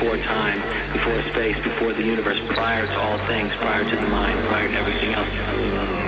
before time, before space, before the universe, prior to all things, prior to the mind, prior to everything else.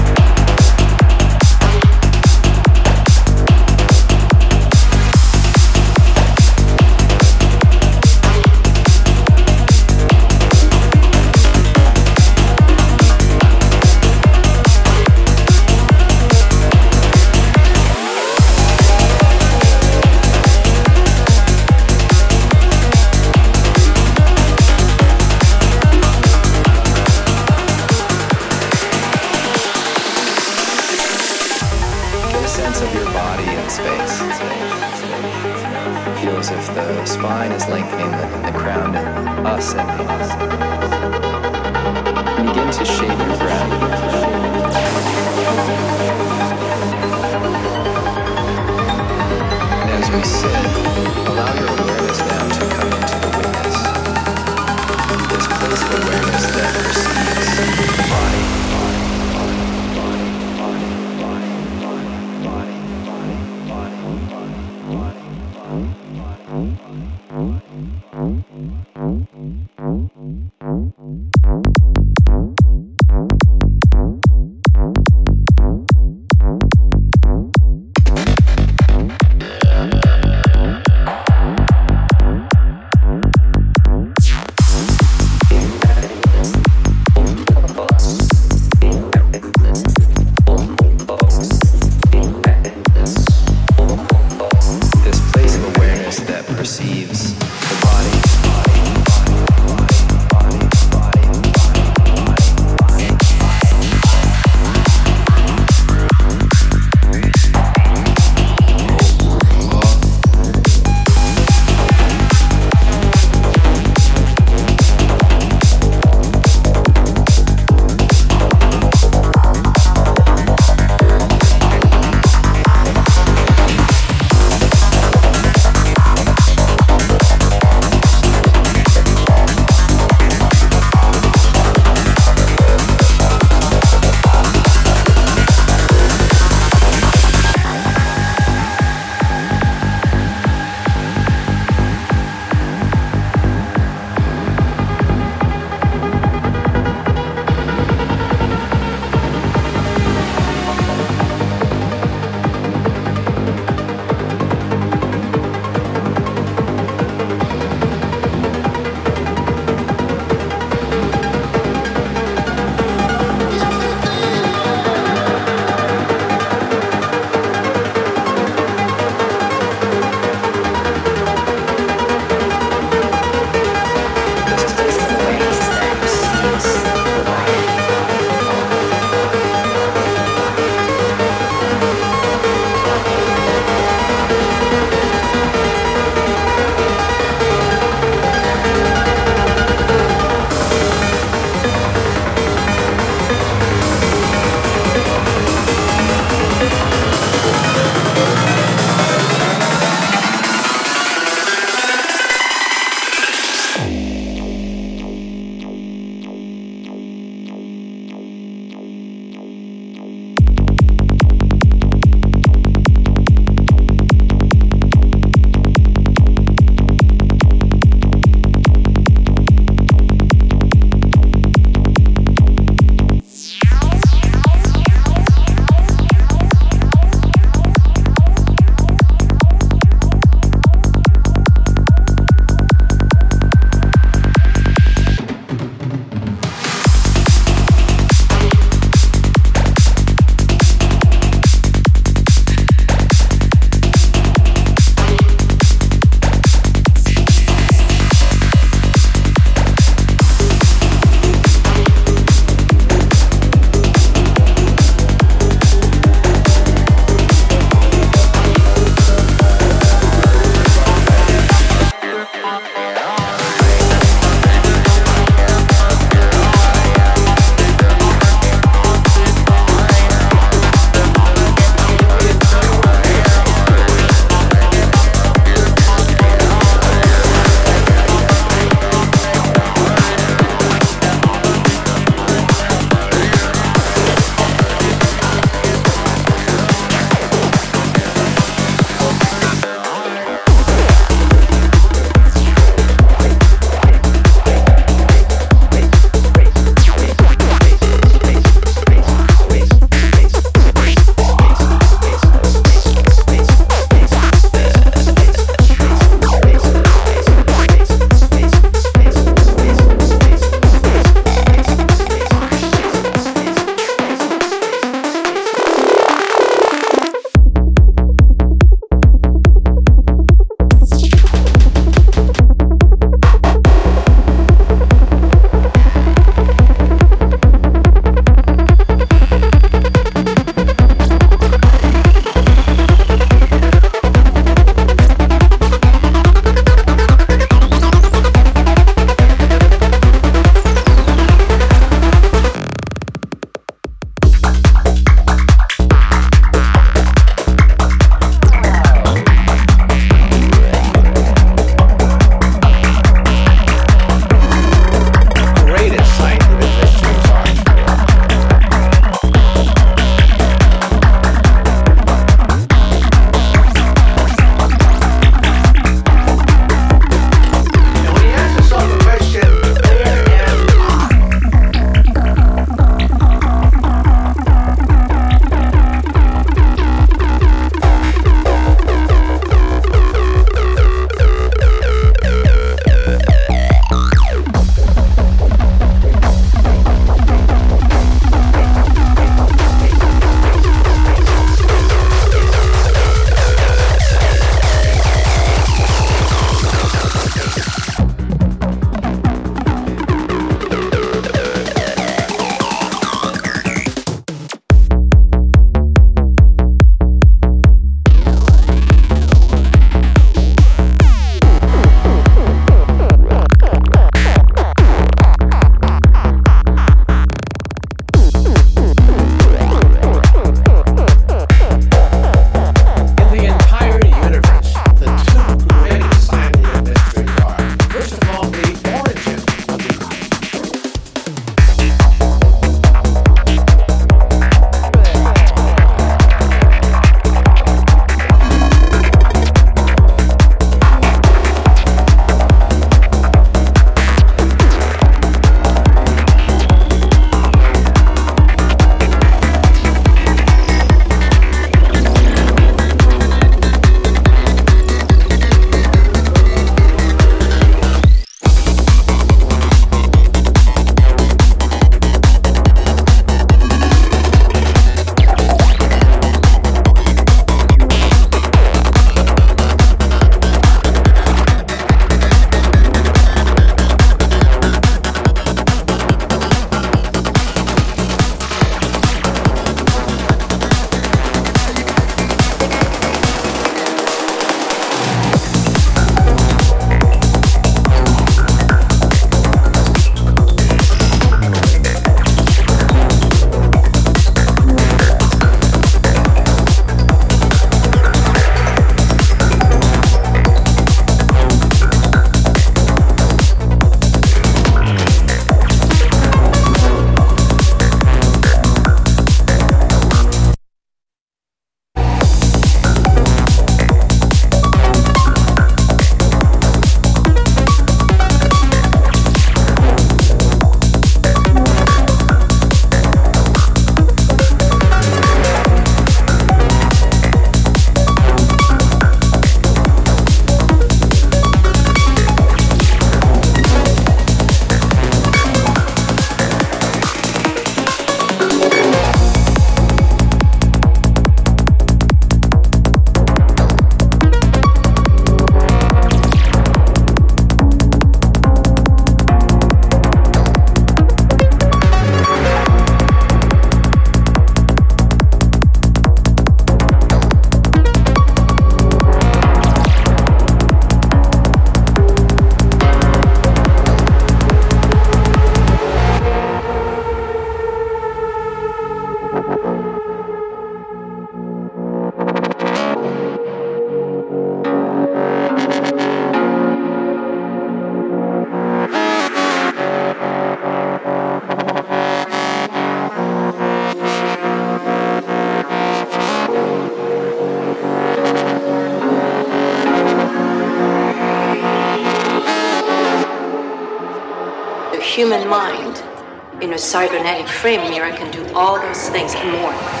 Cybernetic frame, Mira can do all those things and more.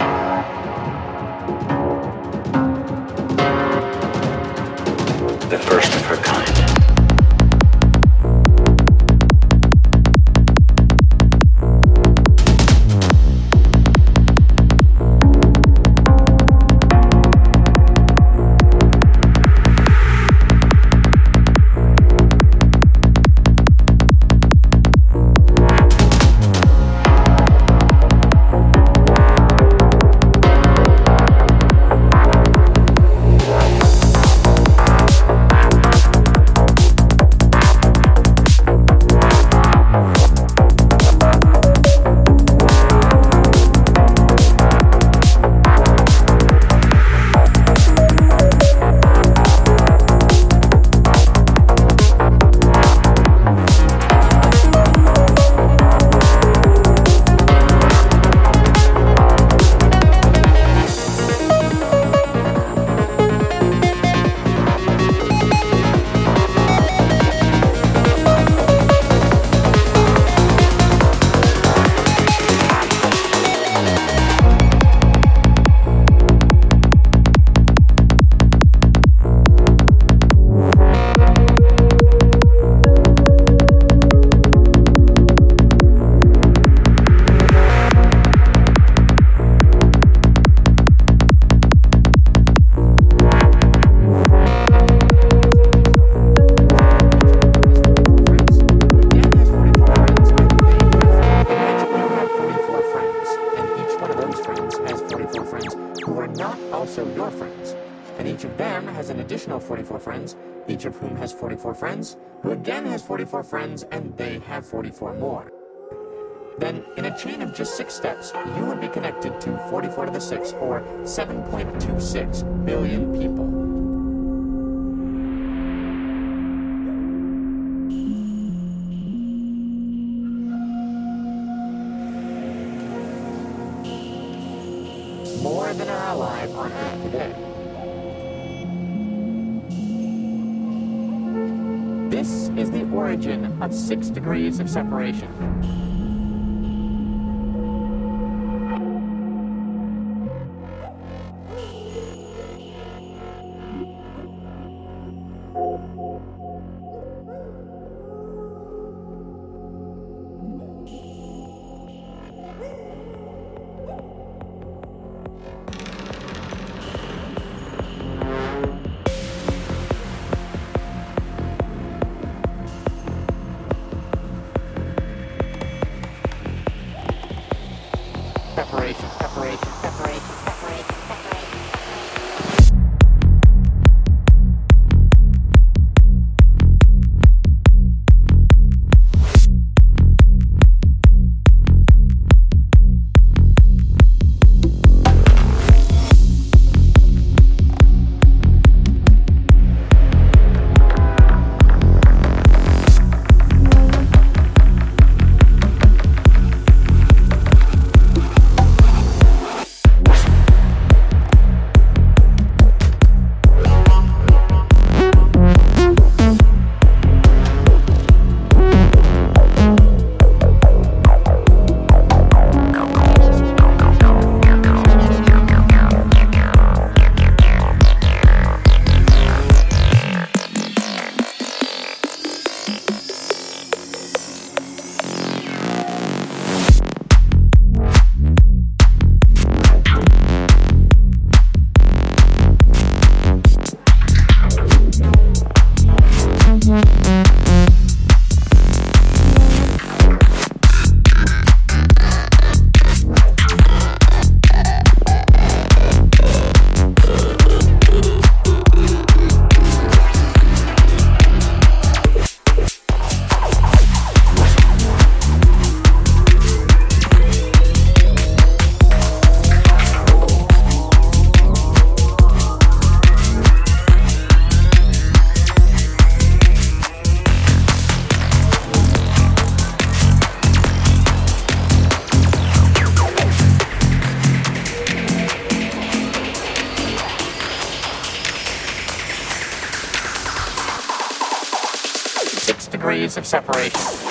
44 more. Then, in a chain of just six steps, you would be connected to 44 to the 6, or 7.26 billion people. Of six degrees of separation. Degrees of separation.